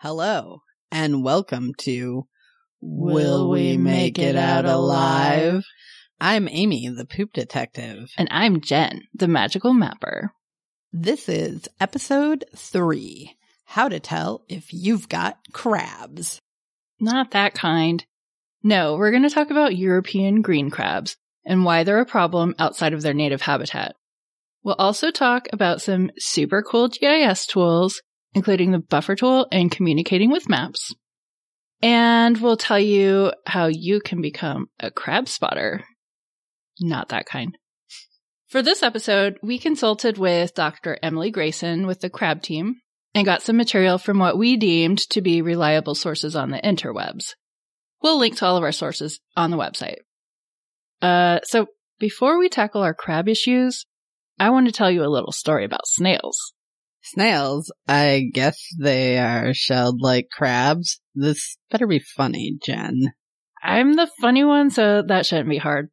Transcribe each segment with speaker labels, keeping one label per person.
Speaker 1: Hello, and welcome to
Speaker 2: Will We Make It Out Alive?
Speaker 1: I'm Amy, the poop detective.
Speaker 2: And I'm Jen, the magical mapper.
Speaker 1: This is episode three How to Tell If You've Got Crabs.
Speaker 2: Not that kind. No, we're going to talk about European green crabs and why they're a problem outside of their native habitat. We'll also talk about some super cool GIS tools, including the buffer tool and communicating with maps. And we'll tell you how you can become a crab spotter. Not that kind. For this episode, we consulted with Dr. Emily Grason with the crab team and got some material from what we deemed to be reliable sources on the interwebs. We'll link to all of our sources on the website. Uh, so before we tackle our crab issues, I want to tell you a little story about snails.
Speaker 1: Snails, I guess they are shelled like crabs. This better be funny, Jen.
Speaker 2: I'm the funny one, so that shouldn't be hard.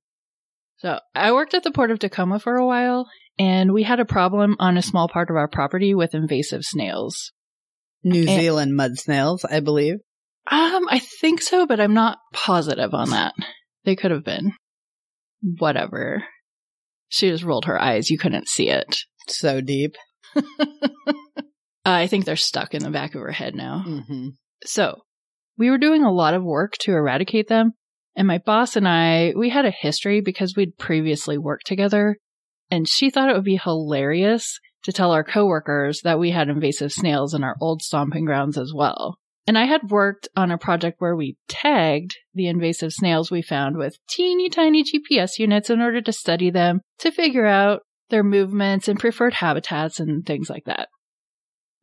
Speaker 2: So I worked at the port of Tacoma for a while, and we had a problem on a small part of our property with invasive snails.
Speaker 1: New
Speaker 2: And-
Speaker 1: Zealand mud snails, I believe.
Speaker 2: Um, I think so, but I'm not positive on that. They could have been. Whatever. She just rolled her eyes. You couldn't see it.
Speaker 1: So deep.
Speaker 2: I think they're stuck in the back of her head now.
Speaker 1: hmm
Speaker 2: So, we were doing a lot of work to eradicate them, and my boss and I, we had a history because we'd previously worked together, and she thought it would be hilarious to tell our coworkers that we had invasive snails in our old stomping grounds as well. And I had worked on a project where we tagged the invasive snails we found with teeny tiny GPS units in order to study them to figure out their movements and preferred habitats and things like that.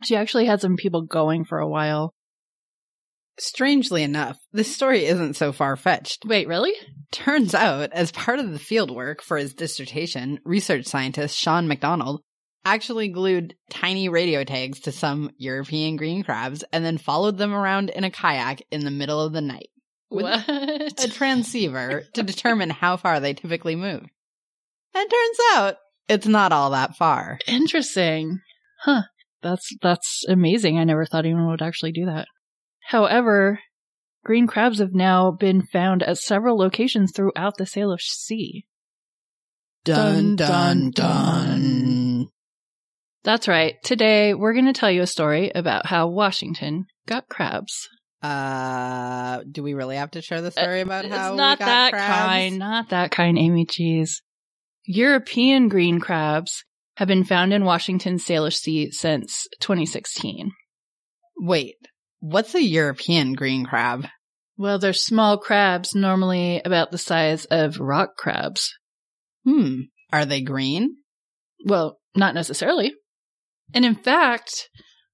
Speaker 2: She actually had some people going for a while
Speaker 1: Strangely enough, this story isn't so far fetched.
Speaker 2: Wait, really?
Speaker 1: Turns out, as part of the field work for his dissertation, research scientist Sean McDonald actually glued tiny radio tags to some European green crabs and then followed them around in a kayak in the middle of the night with
Speaker 2: what?
Speaker 1: a transceiver to determine how far they typically move. And turns out, it's not all that far.
Speaker 2: Interesting. Huh. That's that's amazing. I never thought anyone would actually do that. However, green crabs have now been found at several locations throughout the Salish Sea. Dun, dun, dun. That's right. Today we're going to tell you a story about how Washington got crabs.
Speaker 1: Uh, do we really have to share the story about how
Speaker 2: it's
Speaker 1: we
Speaker 2: not
Speaker 1: got
Speaker 2: that
Speaker 1: crabs?
Speaker 2: kind, not that kind, Amy Cheese. European green crabs have been found in Washington's Salish Sea since 2016.
Speaker 1: Wait, what's a European green crab?
Speaker 2: Well, they're small crabs, normally about the size of rock crabs.
Speaker 1: Hmm, are they green?
Speaker 2: Well, not necessarily. And in fact,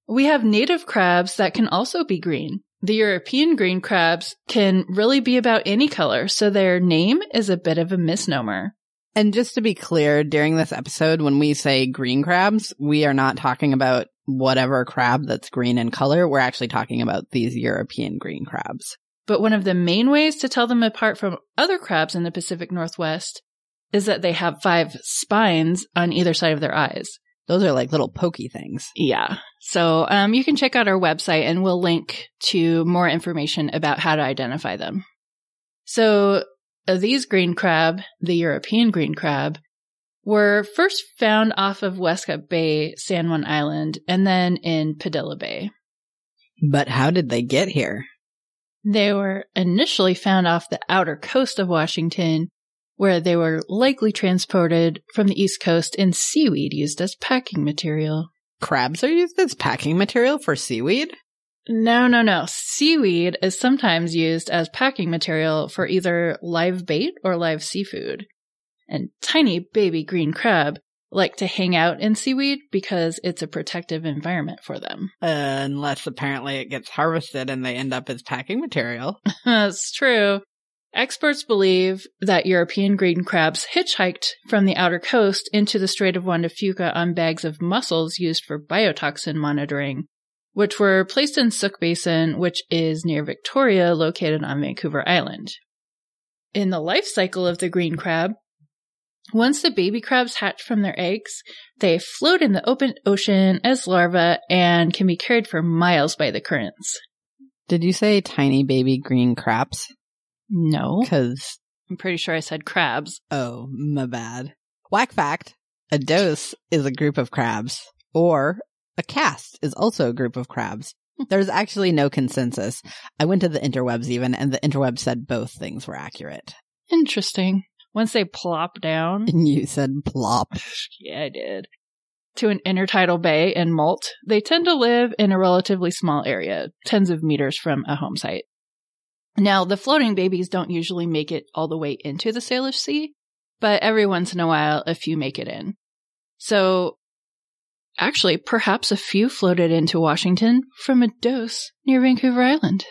Speaker 2: we have native crabs that can also be green. The European green crabs can really be about any color, so their name is a bit of a misnomer.
Speaker 1: And just to be clear, during this episode, when we say green crabs, we are not talking about whatever crab that's green in color. We're actually talking about these European green crabs.
Speaker 2: But one of the main ways to tell them apart from other crabs in the Pacific Northwest is that they have five spines on either side of their eyes.
Speaker 1: Those are like little pokey things.
Speaker 2: Yeah. So um, you can check out our website and we'll link to more information about how to identify them. So these green crab, the European green crab, were first found off of Westcott Bay, San Juan Island, and then in Padilla Bay.
Speaker 1: But how did they get here?
Speaker 2: They were initially found off the outer coast of Washington, where they were likely transported from the East Coast in seaweed used as packing material.
Speaker 1: Crabs are used as packing material for seaweed?
Speaker 2: No, no, no. Seaweed is sometimes used as packing material for either live bait or live seafood. And tiny baby green crab like to hang out in seaweed because it's a protective environment for them.
Speaker 1: Uh, unless apparently it gets harvested and they end up as packing material.
Speaker 2: That's true. Experts believe that European green crabs hitchhiked from the outer coast into the Strait of Juan de Fuca on bags of mussels used for biotoxin monitoring, which were placed in Sooke Basin, which is near Victoria, located on Vancouver Island. In the life cycle of the green crab, Once the baby crabs hatch from their eggs, they float in the open ocean as larvae and can be carried for miles by the currents.
Speaker 1: Did you say tiny baby green crabs?
Speaker 2: No,
Speaker 1: Because,
Speaker 2: I'm pretty sure I said crabs.
Speaker 1: oh, my bad. Whack fact a dose is a group of crabs, or a cast is also a group of crabs. Hmm. There's actually no consensus. I went to the interwebs even, and the interwebs said both things were accurate.
Speaker 2: Interesting. Once they plop down,
Speaker 1: And you said plop.
Speaker 2: yeah, I did, to an intertidal bay and molt, they tend to live in a relatively small area, tens of meters from a home site. Now, the floating babies don't usually make it all the way into the Salish Sea, but every once in a while, a few make it in. So, actually, perhaps a few floated into Washington from a dose near Vancouver Island.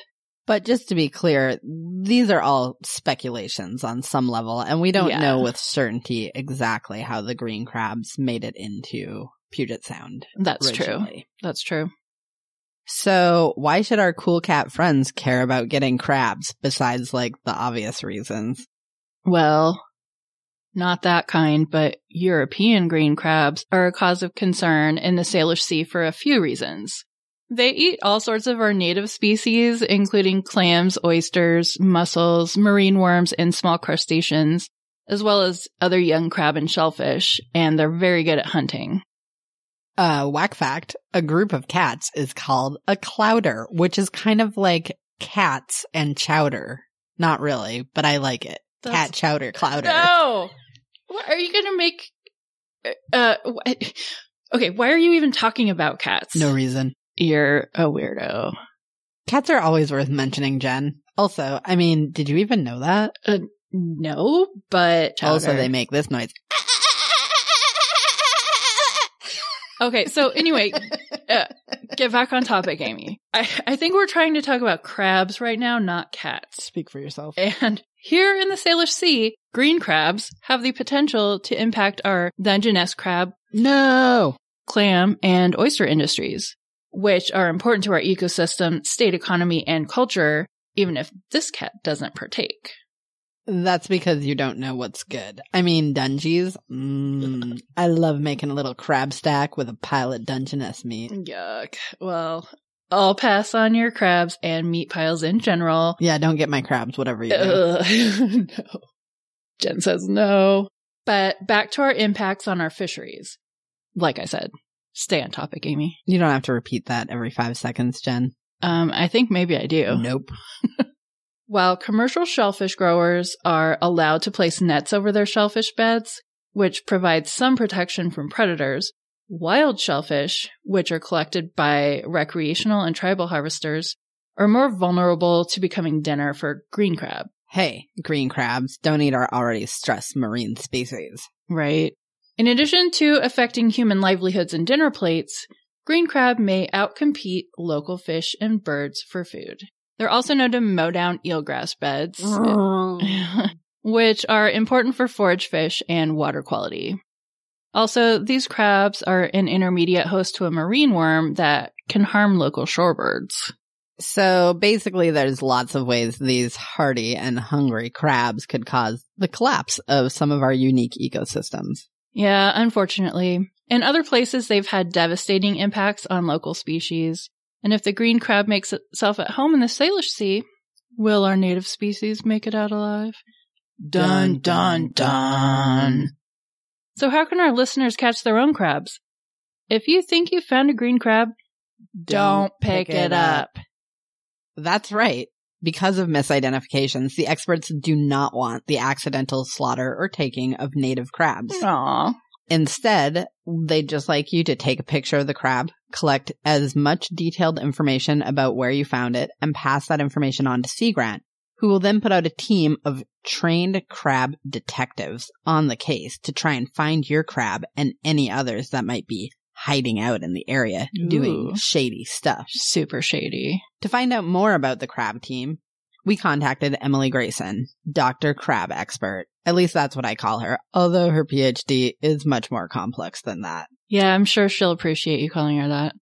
Speaker 1: But just to be clear, these are all speculations on some level, and we don't
Speaker 2: Yeah.
Speaker 1: know with certainty exactly how the green crabs made it into Puget Sound.
Speaker 2: That's true. That's true.
Speaker 1: So, why should our cool cat friends care about getting crabs besides like the obvious reasons?
Speaker 2: Well, not that kind, but European green crabs are a cause of concern in the Salish Sea for a few reasons. They eat all sorts of our native species, including clams, oysters, mussels, marine worms, and small crustaceans, as well as other young crab and shellfish, and they're very good at hunting.
Speaker 1: Uh, whack fact, a group of cats is called a clouder, which is kind of like cats and chowder. Not really, but I like it. Cat chowder clouder.
Speaker 2: No! What are you gonna make? Uh, wh- okay, why are you even talking about cats?
Speaker 1: No reason.
Speaker 2: You're a weirdo.
Speaker 1: Cats are always worth mentioning, Jen. Also, I mean, did you even know that?
Speaker 2: No, but
Speaker 1: Also, they make this noise.
Speaker 2: Okay, so anyway, uh, get back on topic, Amy. I, I think we're trying to talk about crabs right now, not cats.
Speaker 1: Speak for yourself.
Speaker 2: And here in the Salish Sea, green crabs have the potential to impact our Dungeness crab,
Speaker 1: No!
Speaker 2: clam, and oyster industries, which are important to our ecosystem, state economy, and culture, even if this cat doesn't partake.
Speaker 1: That's because you don't know what's good. I mean, Dungies. Mm, I love making a little crab stack with a pile of Dungeness meat.
Speaker 2: Yuck. Well, I'll pass on your crabs and meat piles in general.
Speaker 1: Yeah, don't get my crabs, whatever you do.
Speaker 2: No. Jen says no. But back to our impacts on our fisheries. Like I said, stay on topic, Amy.
Speaker 1: You don't have to repeat that every five seconds, Jen.
Speaker 2: Um, I think maybe I do.
Speaker 1: Nope.
Speaker 2: While commercial shellfish growers are allowed to place nets over their shellfish beds, which provides some protection from predators, wild shellfish, which are collected by recreational and tribal harvesters, are more vulnerable to becoming dinner for green crab.
Speaker 1: Hey, green crabs, don't eat our already stressed marine species.
Speaker 2: Right. In addition to affecting human livelihoods and dinner plates, green crab may outcompete local fish and birds for food. They're also known to mow down eelgrass beds, which are important for forage fish and water quality. Also, these crabs are an intermediate host to a marine worm that can harm local shorebirds.
Speaker 1: So basically, there's lots of ways these hardy and hungry crabs could cause the collapse of some of our unique ecosystems.
Speaker 2: Yeah, unfortunately. In other places, they've had devastating impacts on local species. And if the green crab makes itself at home in the Salish Sea, will our native species make it out alive? Dun, dun, dun. So how can our listeners catch their own crabs? If you think you found a green crab, don't pick it up.
Speaker 1: That's right. Because of misidentifications, the experts do not want the accidental slaughter or taking of native crabs.
Speaker 2: Aw.
Speaker 1: Instead, they'd just like you to take a picture of the crab, collect as much detailed information about where you found it, and pass that information on to Sea Grant, who will then put out a team of trained crab detectives on the case to try and find your crab and any others that might be hiding out in the area doing shady stuff.
Speaker 2: Super shady.
Speaker 1: To find out more about the crab team, we contacted Emily Grason, Dr. Crab expert. At least that's what I call her, although her PhD is much more complex than that.
Speaker 2: Yeah, I'm sure she'll appreciate you calling her that.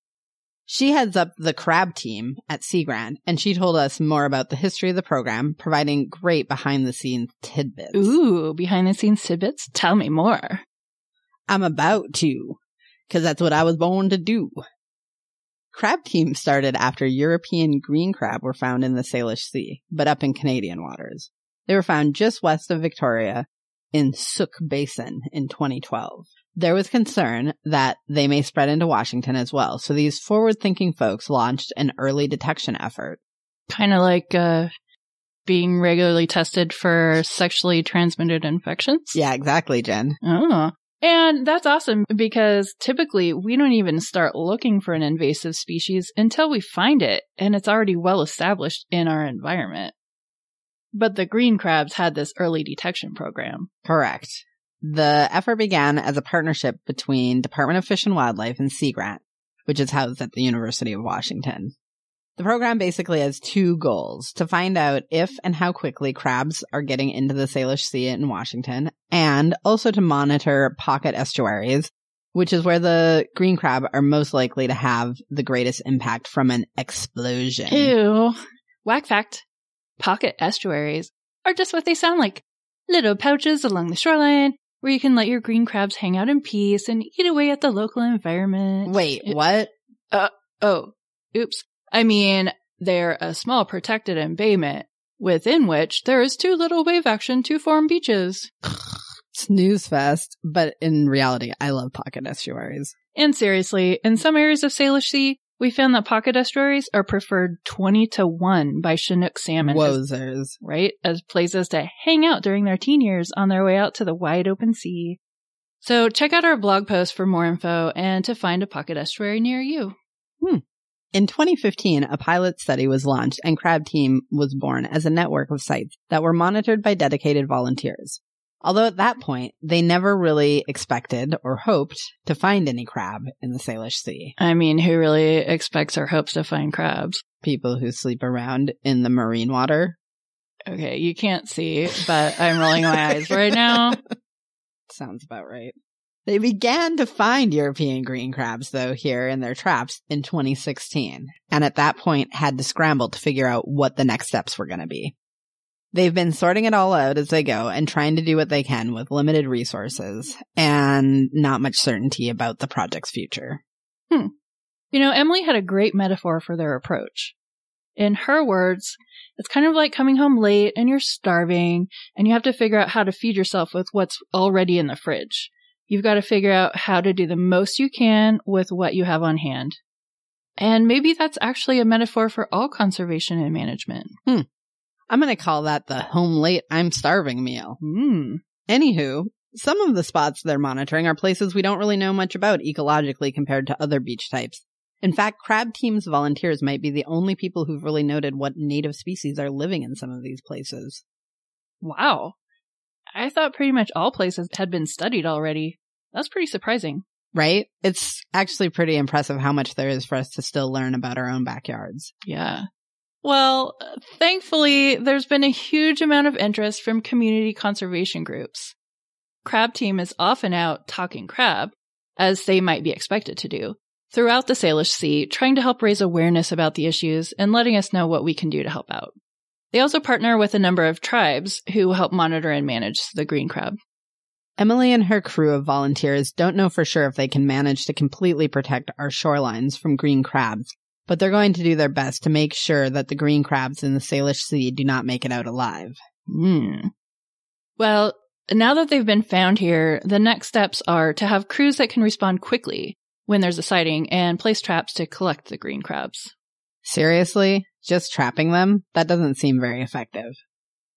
Speaker 1: She heads up the crab team at Sea Grant, and she told us more about the history of the program, providing great behind the scenes tidbits.
Speaker 2: Ooh, behind the scenes tidbits? Tell me more.
Speaker 1: I'm about to, because that's what I was born to do. Crab team started after European green crab were found in the Salish Sea, but up in Canadian waters. They were found just west of Victoria in Sooke Basin in 2012. There was concern that they may spread into Washington as well, so these forward thinking folks launched an early detection effort.
Speaker 2: Kind of like uh, being regularly tested for sexually transmitted infections.
Speaker 1: Yeah, exactly, Jen.
Speaker 2: Oh. And that's awesome because typically we don't even start looking for an invasive species until we find it and it's already well established in our environment. But the green crabs had this early detection program.
Speaker 1: Correct. The effort began as a partnership between Department of Fish and Wildlife and Sea Grant, which is housed at the University of Washington. The program basically has two goals to find out if and how quickly crabs are getting into the Salish Sea in Washington, and also to monitor pocket estuaries, which is where the green crab are most likely to have the greatest impact from an explosion.
Speaker 2: Ew. Whack fact. Pocket estuaries are just what they sound like. Little pouches along the shoreline where you can let your green crabs hang out in peace and eat away at the local environment.
Speaker 1: Wait,
Speaker 2: It-
Speaker 1: what?
Speaker 2: Uh, oh, oops. I mean, they're a small protected embayment within which there is too little wave action to form beaches.
Speaker 1: Snooze fest, but in reality, I love pocket estuaries.
Speaker 2: And seriously, in some areas of Salish Sea, we found that pocket estuaries are preferred 20 to 1 by Chinook salmon. as-
Speaker 1: Wozers.
Speaker 2: right? As places to hang out during their teen years on their way out to the wide open sea. So check out our blog post for more info and to find a pocket estuary near you. Hmm.
Speaker 1: In 2015, a pilot study was launched and Crab Team was born as a network of sites that were monitored by dedicated volunteers. Although at that point, they never really expected or hoped to find any crab in the Salish Sea.
Speaker 2: I mean, who really expects or hopes to find crabs?
Speaker 1: People who sleep around in the marine water.
Speaker 2: Okay, you can't see, but I'm rolling my eyes right now.
Speaker 1: Sounds about right. They began to find European green crabs, though, here in their traps in 2016, and at that point had to scramble to figure out what the next steps were going to be. They've been sorting it all out as they go and trying to do what they can with limited resources and not much certainty about the project's future. Hmm.
Speaker 2: You know, Emily had a great metaphor for their approach. In her words, it's kind of like coming home late and you're starving and you have to figure out how to feed yourself with what's already in the fridge. You've got to figure out how to do the most you can with what you have on hand. And maybe that's actually a metaphor for all conservation and management. Hmm.
Speaker 1: I'm going to call that the home late I'm starving meal.
Speaker 2: Hmm.
Speaker 1: Anywho, some of the spots they're monitoring are places we don't really know much about ecologically compared to other beach types. In fact, crab teams volunteers might be the only people who've really noted what native species are living in some of these places.
Speaker 2: Wow. I thought pretty much all places had been studied already. That's pretty surprising.
Speaker 1: Right? It's actually pretty impressive how much there is for us to still learn about our own backyards.
Speaker 2: Yeah. Well, thankfully, there's been a huge amount of interest from community conservation groups. Crab Team is often out talking crab, as they might be expected to do, throughout the Salish Sea, trying to help raise awareness about the issues and letting us know what we can do to help out. They also partner with a number of tribes who help monitor and manage the green crab.
Speaker 1: Emily and her crew of volunteers don't know for sure if they can manage to completely protect our shorelines from green crabs, but they're going to do their best to make sure that the green crabs in the Salish Sea do not make it out alive.
Speaker 2: Hmm. Well, now that they've been found here, the next steps are to have crews that can respond quickly when there's a sighting and place traps to collect the green crabs.
Speaker 1: Seriously? Just trapping them? That doesn't seem very effective.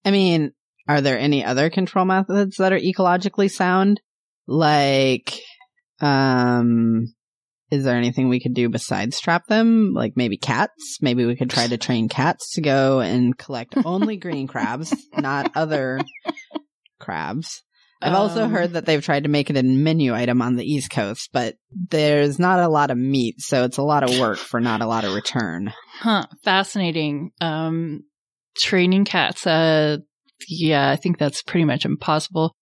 Speaker 1: I mean, are there any other control methods that are ecologically sound? Like, um, is there anything we could do besides trap them? Like maybe cats? Maybe we could try to train cats to go and collect only green crabs, not other crabs. I've also
Speaker 2: Um,
Speaker 1: heard that they've tried to make it a menu item on the East Coast, but there's not a lot of meat, so it's a lot of work for not a lot of return.
Speaker 2: Huh. Fascinating. Um, training cats. Uh, yeah, I think that's pretty much impossible.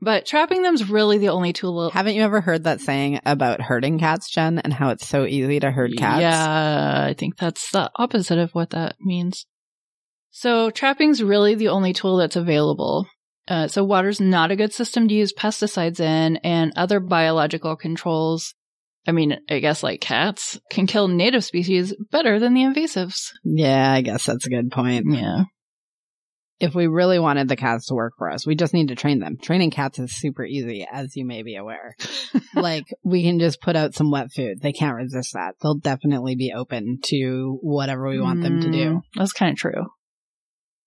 Speaker 2: But trapping them's really the only tool.
Speaker 1: Haven't you ever heard that saying about herding cats, Jen, and how it's so easy to herd cats?
Speaker 2: Yeah, I think that's the opposite of what that means. So trapping's really the only tool that's available. Uh, so water's not a good system to use pesticides in and other biological controls. I mean, I guess like cats can kill native species better than the invasives.
Speaker 1: Yeah, I guess that's a good point.
Speaker 2: Yeah.
Speaker 1: If we really wanted the cats to work for us, we just need to train them. Training cats is super easy, as you may be aware. like, we can just put out some wet food. They can't resist that. They'll definitely be open to whatever we want them to do.
Speaker 2: Mm, That's kind of true.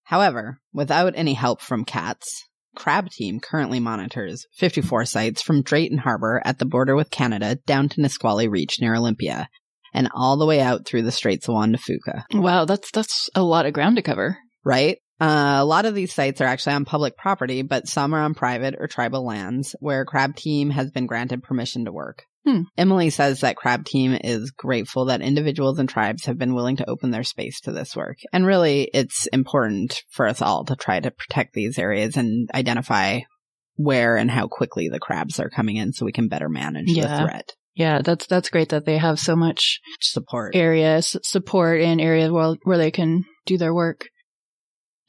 Speaker 1: However, without any help from cats, Crab Team currently monitors 54 sites from Drayton Harbor at the border with Canada down to Nisqually Reach near Olympia, and all the way out through the Straits of Juan de Fuca.
Speaker 2: Wow, that's that's a lot of ground to cover.
Speaker 1: Right? Uh, a lot of these sites are actually on public property, but some are on private or tribal lands where Crab Team has been granted permission to work.
Speaker 2: Hmm.
Speaker 1: Emily says that Crab Team is grateful that individuals and tribes have been willing to open their space to this work. And really, it's important for us all to try to protect these areas and identify where and how quickly the crabs are coming in so we can better manage
Speaker 2: Yeah.
Speaker 1: the threat.
Speaker 2: Yeah, that's that's great that they have so much
Speaker 1: Support.
Speaker 2: areas support in areas where where they can do their work.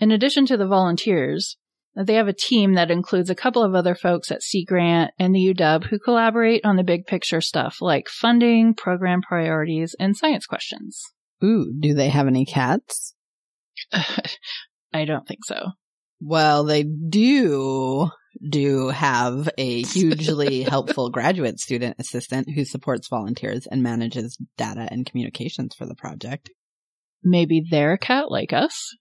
Speaker 2: In addition to the volunteers, they have a team that includes a couple of other folks at Sea Grant and the UW who collaborate on the big picture stuff like funding, program priorities, and science questions.
Speaker 1: Ooh, do they have any cats?
Speaker 2: I don't think so.
Speaker 1: Well, they do do have a hugely helpful graduate student assistant who supports volunteers and manages data and communications for the project.
Speaker 2: Maybe they're a cat like us.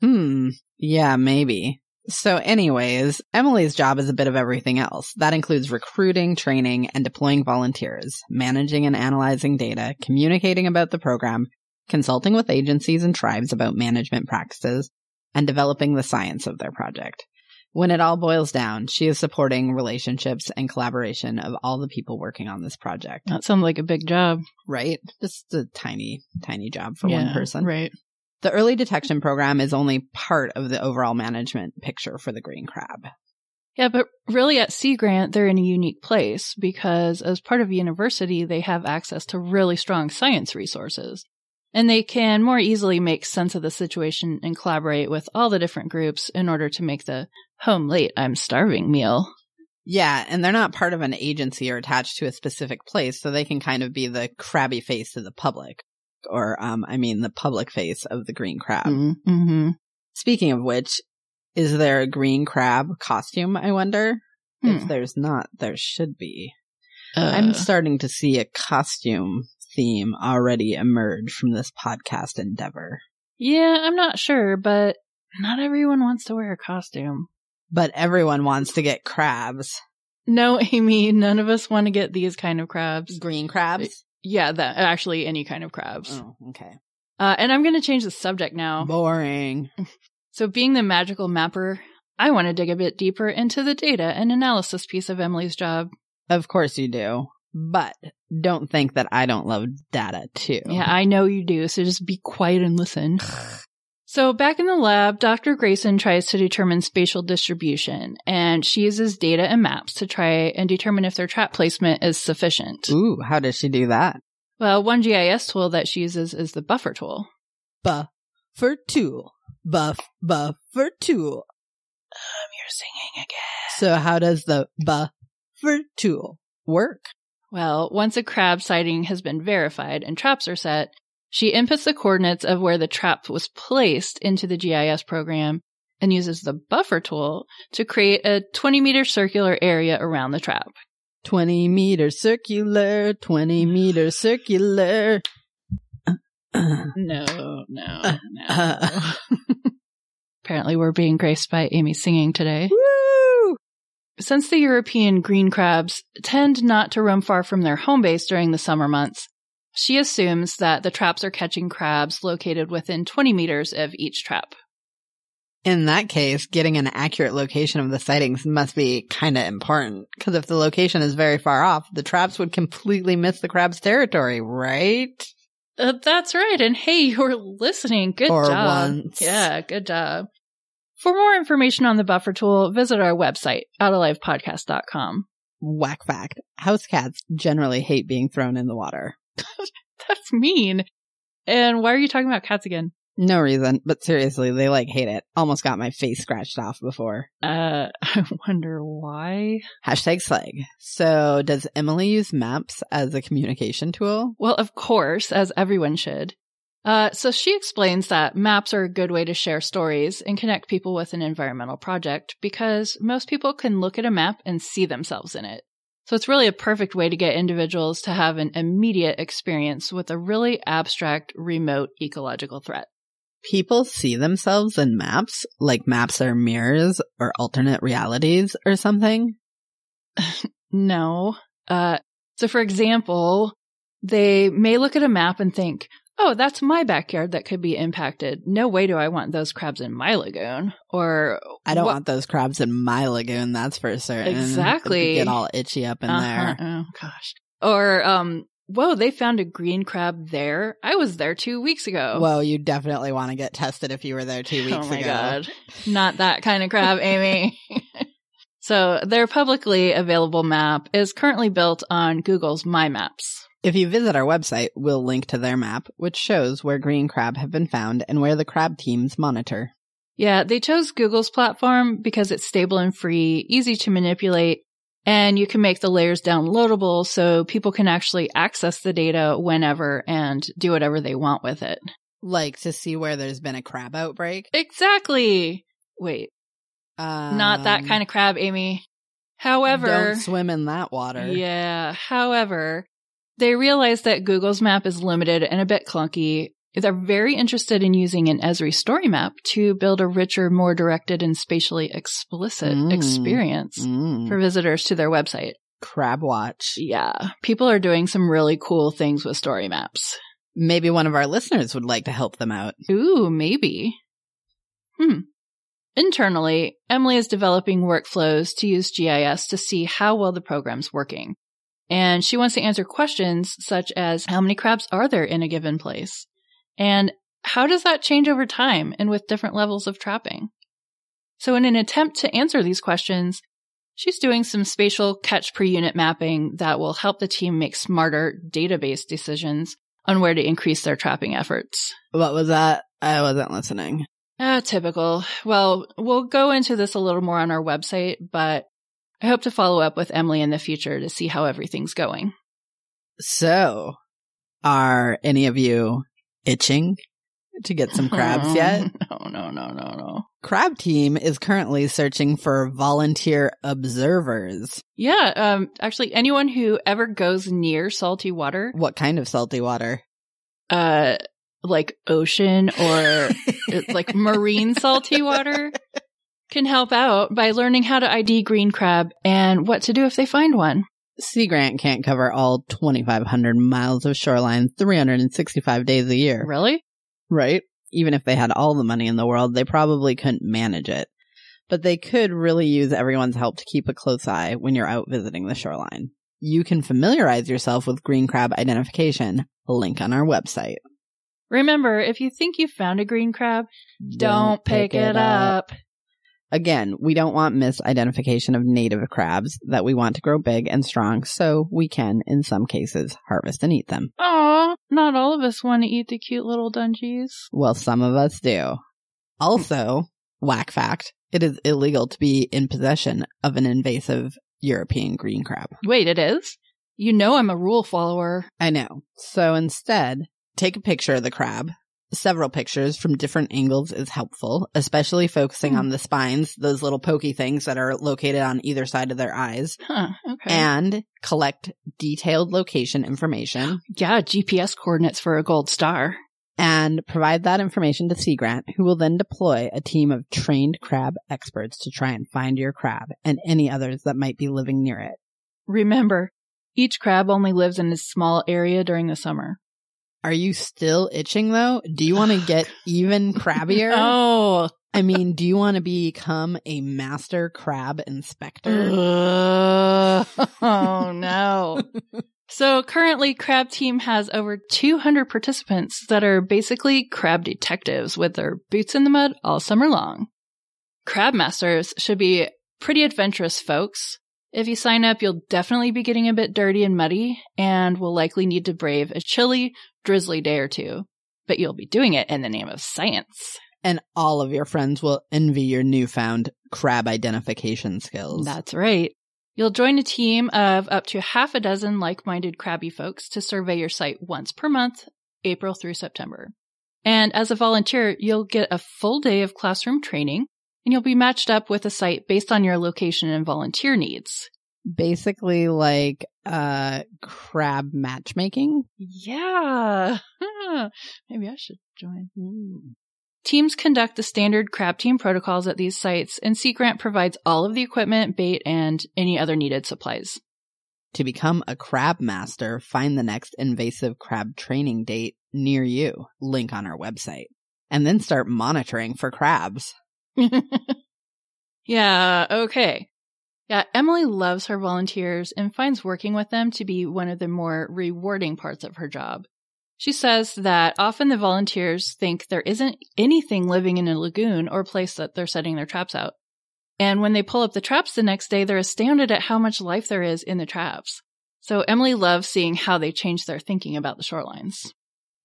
Speaker 1: Hmm. Yeah, maybe. So anyways, Emily's job is a bit of everything else. That includes recruiting, training, and deploying volunteers, managing and analyzing data, communicating about the program, consulting with agencies and tribes about management practices, and developing the science of their project. When it all boils down, she is supporting relationships and collaboration of all the people working on this project.
Speaker 2: That sounds like a big job.
Speaker 1: Right? Just a tiny, tiny job for one person.
Speaker 2: Right.
Speaker 1: The early detection program is only part of the overall management picture for the green crab.
Speaker 2: Yeah, but really at Sea Grant, they're in a unique place because as part of a university, they have access to really strong science resources. And they can more easily make sense of the situation and collaborate with all the different groups in order to make the home late, I'm starving meal.
Speaker 1: Yeah, and they're not part of an agency or attached to a specific place, so they can kind of be the crabby face to the public. Or, um, I mean, the public face of the green crab.
Speaker 2: Mm-hmm.
Speaker 1: Speaking of which, is there a green crab costume, I wonder? If
Speaker 2: Hmm.
Speaker 1: there's not, there should be.
Speaker 2: Uh,
Speaker 1: I'm starting to see a costume theme already emerge from this podcast endeavor.
Speaker 2: yeah, I'm not sure, but not everyone wants to wear a costume.
Speaker 1: But everyone wants to get crabs.
Speaker 2: No, Amy, none of us want to get these kind of crabs.
Speaker 1: Green crabs?
Speaker 2: Yeah, that actually any kind of crabs.
Speaker 1: Oh, okay.
Speaker 2: Uh, and I'm going to change the subject now.
Speaker 1: Boring.
Speaker 2: So, being the magical mapper, I want to dig a bit deeper into the data and analysis piece of Emily's job.
Speaker 1: Of course you do. But don't think that I don't love data too.
Speaker 2: Yeah, I know you do, so just be quiet and listen. So, back in the lab, Dr. Grason tries to determine spatial distribution, and she uses data and maps to try and determine if their trap placement is sufficient.
Speaker 1: Ooh, how does she do that?
Speaker 2: Well, one GIS tool that she uses is the buffer tool.
Speaker 1: Buffer tool. Buff, buffer tool.
Speaker 2: Um, you're singing again.
Speaker 1: So how does the buffer tool work?
Speaker 2: Well, once a crab sighting has been verified and traps are set, she inputs the coordinates of where the trap was placed into the GIS program and uses the buffer tool to create a 20 meter circular area around the trap.
Speaker 1: 20 meter circular, 20 meter circular.
Speaker 2: No, no, uh, no. Uh, uh. Apparently, we're being graced by Amy singing today.
Speaker 1: Woo!
Speaker 2: Since the European green crabs tend not to roam far from their home base during the summer months, she assumes that the traps are catching crabs located within 20 meters of each trap.
Speaker 1: In that case, getting an accurate location of the sightings must be kind of important. Because if the location is very far off, the traps would completely miss the crab's territory, right?
Speaker 2: Uh, that's right. And hey, you're listening. Good
Speaker 1: For
Speaker 2: job.
Speaker 1: once.
Speaker 2: Yeah, good job. For more information on the buffer tool, visit our website, outalivepodcast.com.
Speaker 1: Whack fact. House cats generally hate being thrown in the water.
Speaker 2: That's mean. And why are you talking about cats again?
Speaker 1: No reason, but seriously, they like hate it. Almost got my face scratched off before.
Speaker 2: Uh, I wonder why.
Speaker 1: Hashtag slag. So does Emily use maps as a communication tool?
Speaker 2: Well, of course, as everyone should. Uh, so she explains that maps are a good way to share stories and connect people with an environmental project because most people can look at a map and see themselves in it. So it's really a perfect way to get individuals to have an immediate experience with a really abstract, remote ecological threat.
Speaker 1: People see themselves in maps, like maps are mirrors or alternate realities or something.
Speaker 2: No. Uh, so for example, they may look at a map and think, oh, that's my backyard that could be impacted. No way do I want those crabs in my lagoon. Or
Speaker 1: I don't
Speaker 2: "What-
Speaker 1: want those crabs in my lagoon, that's for certain.
Speaker 2: Exactly.
Speaker 1: Get all itchy up in
Speaker 2: Uh-huh,
Speaker 1: there.
Speaker 2: Oh gosh. Or um, whoa, they found a green crab there. I was there two weeks ago.
Speaker 1: Well, you definitely want to get tested if you were there two weeks
Speaker 2: oh my
Speaker 1: ago.
Speaker 2: god, not that kind of crab, Amy. so their publicly available map is currently built on Google's My Maps.
Speaker 1: If you visit our website, we'll link to their map, which shows where green crab have been found and where the crab teams monitor.
Speaker 2: Yeah, they chose Google's platform because it's stable and free, easy to manipulate, and you can make the layers downloadable so people can actually access the data whenever and do whatever they want with it.
Speaker 1: Like to see where there's been a crab outbreak.
Speaker 2: Exactly. Wait, not that kind of crab, Amy. However,
Speaker 1: Um, don't swim in that water.
Speaker 2: yeah, however, they realize that Google's map is limited and a bit clunky. They're very interested in using an Esri story map to build a richer, more directed and spatially explicit
Speaker 1: Mm.
Speaker 2: experience
Speaker 1: Mm.
Speaker 2: for visitors to their website.
Speaker 1: crab watch.
Speaker 2: Yeah, people are doing some really cool things with story maps.
Speaker 1: Maybe one of our listeners would like to help them out.
Speaker 2: Ooh, maybe. Hmm. Internally, Emily is developing workflows to use GIS to see how well the program's working. And she wants to answer questions such as how many crabs are there in a given place? And how does that change over time and with different levels of trapping? So in an attempt to answer these questions, she's doing some spatial catch per unit mapping that will help the team make smarter database decisions on where to increase their trapping efforts.
Speaker 1: What was that? I wasn't listening.
Speaker 2: Ah, typical. Well, we'll go into this a little more on our website, but I hope to follow up with Emily in the future to see how everything's going.
Speaker 1: So, are any of you itching to get some crabs yet?
Speaker 2: No, no, no, no, no.
Speaker 1: Crab team is currently searching for volunteer observers.
Speaker 2: Yeah, um, actually, anyone who ever goes near salty water,
Speaker 1: What kind of salty water?
Speaker 2: uh, like ocean or like marine salty water, can help out by learning how to ID green crab and what to do if they find one.
Speaker 1: Sea Grant can't cover all 2,500 miles of shoreline 365 days a year,
Speaker 2: Really?
Speaker 1: right? Even if they had all the money in the world, they probably couldn't manage it. But they could really use everyone's help to keep a close eye when you're out visiting the shoreline. You can familiarize yourself with green crab identification, link on our website.
Speaker 2: Remember, if you think you've found a green crab, don't pick it up.
Speaker 1: Again, we don't want misidentification of native crabs that we want to grow big and strong so we can, in some cases, harvest and eat them.
Speaker 2: Aw, not all of us want to eat the cute little dungeons.
Speaker 1: Well, some of us do. Also, whack fact, it is illegal to be in possession of an invasive European green crab.
Speaker 2: Wait, it is? You know I'm a rule follower.
Speaker 1: I know. So instead, take a picture of the crab. Several pictures from different angles is helpful, especially focusing
Speaker 2: Hmm.
Speaker 1: on the spines, those little pokey things that are located on either side of their eyes,
Speaker 2: Huh, okay.
Speaker 1: and collect detailed location information
Speaker 2: yeah, GPS coordinates for a gold star.
Speaker 1: and provide that information to Sea Grant, who will then deploy a team of trained crab experts to try and find your crab and any others that might be living near it.
Speaker 2: Remember, each crab only lives in a small area during the summer.
Speaker 1: Are you still itching though? Do you want to get even crabbier?
Speaker 2: Oh.
Speaker 1: I mean, do you want to become a master crab inspector?
Speaker 2: Ugh. oh no. So currently Crab Team has over 200 participants that are basically crab detectives with their boots in the mud all summer long. Crab masters should be pretty adventurous folks. If you sign up, you'll definitely be getting a bit dirty and muddy and will likely need to brave a chilly, drizzly day or two. But you'll be doing it in the name of science.
Speaker 1: And all of your friends will envy your newfound crab identification skills.
Speaker 2: That's right. You'll join a team of up to half a dozen like minded crabby folks to survey your site once per month, April through September. And as a volunteer, you'll get a full day of classroom training and you'll be matched up with a site based on your location and volunteer needs.
Speaker 1: Basically like uh crab matchmaking.
Speaker 2: Yeah. Maybe I should join. Teams conduct the standard crab team protocols at these sites, and Sea Grant provides all of the equipment, bait, and any other needed supplies.
Speaker 1: To become a crab master, find the next invasive crab training date near you. Link on our website. And then start monitoring for crabs.
Speaker 2: yeah, okay. Yeah, Emily loves her volunteers and finds working with them to be one of the more rewarding parts of her job. She says that often the volunteers think there isn't anything living in a lagoon or place that they're setting their traps out. And when they pull up the traps the next day, they're astounded at how much life there is in the traps. So Emily loves seeing how they change their thinking about the shorelines.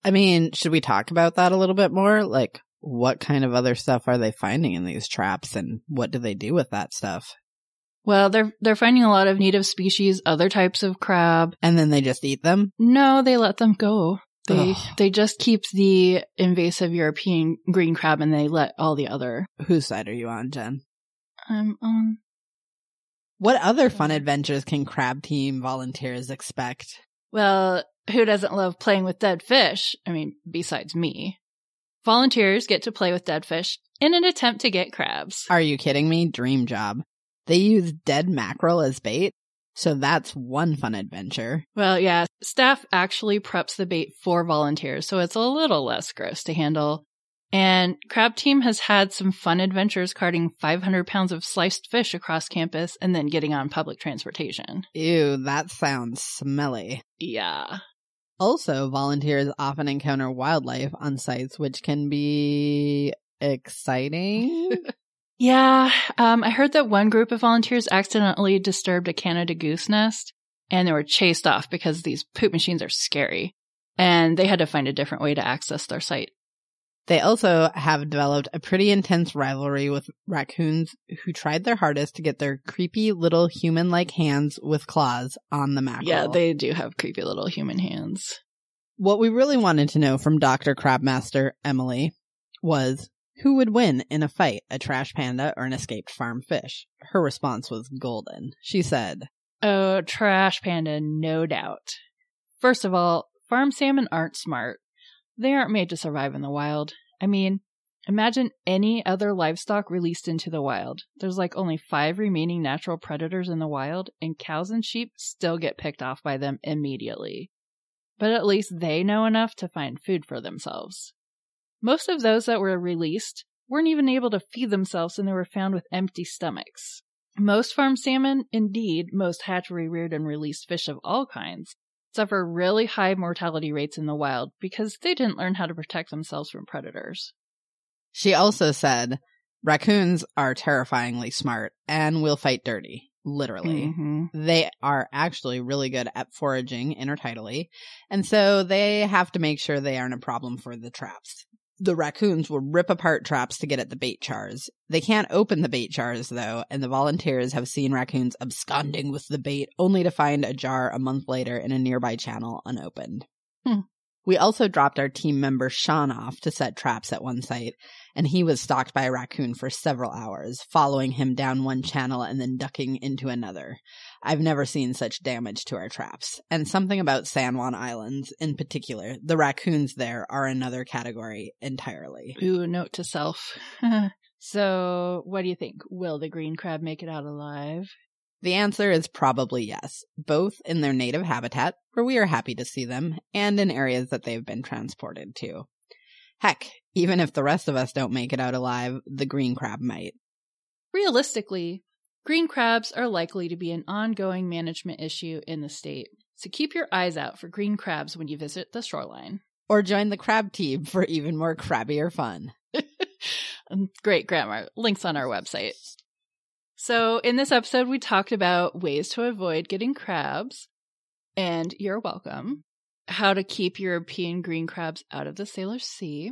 Speaker 1: I mean, should we talk about that a little bit more? Like, what kind of other stuff are they finding in these traps and what do they do with that stuff?
Speaker 2: Well, they're they're finding a lot of native species, other types of crab.
Speaker 1: And then they just eat them?
Speaker 2: No, they let them go. They Ugh. they just keep the invasive European green crab and they let all the other.
Speaker 1: Whose side are you on, Jen?
Speaker 2: I'm on.
Speaker 1: What other fun adventures can crab team volunteers expect?
Speaker 2: Well, who doesn't love playing with dead fish? I mean, besides me. Volunteers get to play with dead fish in an attempt to get crabs.
Speaker 1: Are you kidding me? Dream job. They use dead mackerel as bait. So that's one fun adventure.
Speaker 2: Well, yeah, staff actually preps the bait for volunteers, so it's a little less gross to handle. And Crab Team has had some fun adventures carting 500 pounds of sliced fish across campus and then getting on public transportation.
Speaker 1: Ew, that sounds smelly.
Speaker 2: Yeah.
Speaker 1: Also, volunteers often encounter wildlife on sites, which can be exciting.
Speaker 2: Yeah, um, I heard that one group of volunteers accidentally disturbed a Canada goose nest and they were chased off because these poop machines are scary and they had to find a different way to access their site.
Speaker 1: They also have developed a pretty intense rivalry with raccoons who tried their hardest to get their creepy little human like hands with claws on the mackerel.
Speaker 2: Yeah, they do have creepy little human hands.
Speaker 1: What we really wanted to know from Dr. Crabmaster Emily was who would win in a fight, a trash panda or an escaped farm fish? Her response was golden. She said,
Speaker 2: Oh, trash panda, no doubt. First of all, farm salmon aren't smart. They aren't made to survive in the wild. I mean, imagine any other livestock released into the wild. There's like only five remaining natural predators in the wild, and cows and sheep still get picked off by them immediately. But at least they know enough to find food for themselves. Most of those that were released weren't even able to feed themselves and they were found with empty stomachs. Most farm salmon, indeed, most hatchery reared and released fish of all kinds, suffer really high mortality rates in the wild because they didn't learn how to protect themselves from predators.
Speaker 1: She also said, raccoons are terrifyingly smart and will fight dirty. Literally. Mm-hmm. They are actually really good at foraging intertidally. And so they have to make sure they aren't a problem for the traps the raccoons will rip apart traps to get at the bait jars. They can't open the bait jars though, and the volunteers have seen raccoons absconding with the bait only to find a jar a month later in a nearby channel unopened. Hmm. We also dropped our team member Sean off to set traps at one site, and he was stalked by a raccoon for several hours, following him down one channel and then ducking into another. I've never seen such damage to our traps. And something about San Juan Islands in particular, the raccoons there are another category entirely.
Speaker 2: Ooh, note to self. so, what do you think? Will the green crab make it out alive?
Speaker 1: The answer is probably yes, both in their native habitat, where we are happy to see them, and in areas that they've been transported to. Heck, even if the rest of us don't make it out alive, the green crab might.
Speaker 2: Realistically, green crabs are likely to be an ongoing management issue in the state, so keep your eyes out for green crabs when you visit the shoreline.
Speaker 1: Or join the crab team for even more crabbier fun.
Speaker 2: Um, great grammar. Links on our website. So, in this episode, we talked about ways to avoid getting crabs, and you're welcome. How to keep European green crabs out of the Salish Sea.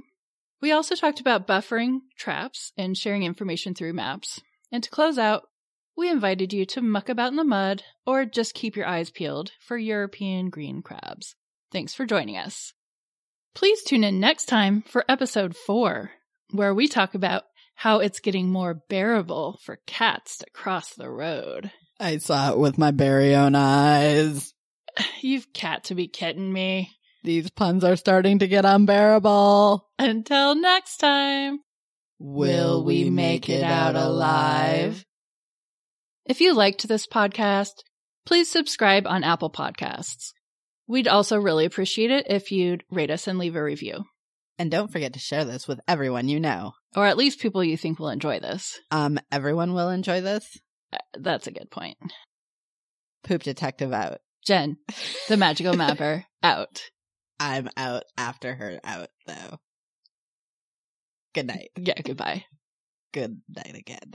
Speaker 2: We also talked about buffering traps and sharing information through maps. And to close out, we invited you to muck about in the mud or just keep your eyes peeled for European green crabs. Thanks for joining us. Please tune in next time for episode four, where we talk about how it's getting more bearable for cats to cross the road.
Speaker 1: I saw it with my very own eyes.
Speaker 2: You've cat to be kidding me.
Speaker 1: These puns are starting to get unbearable.
Speaker 2: Until next time.
Speaker 1: Will we make it out alive?
Speaker 2: If you liked this podcast, please subscribe on Apple Podcasts. We'd also really appreciate it if you'd rate us and leave a review.
Speaker 1: And don't forget to share this with everyone you know.
Speaker 2: Or at least people you think will enjoy this.
Speaker 1: Um, everyone will enjoy this.
Speaker 2: Uh, That's a good point.
Speaker 1: Poop detective out.
Speaker 2: Jen, the magical mapper, out.
Speaker 1: I'm out after her out though. Good night.
Speaker 2: Yeah, goodbye.
Speaker 1: Good night again.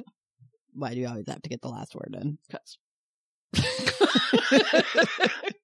Speaker 1: Why do you always have to get the last word in?
Speaker 2: Because.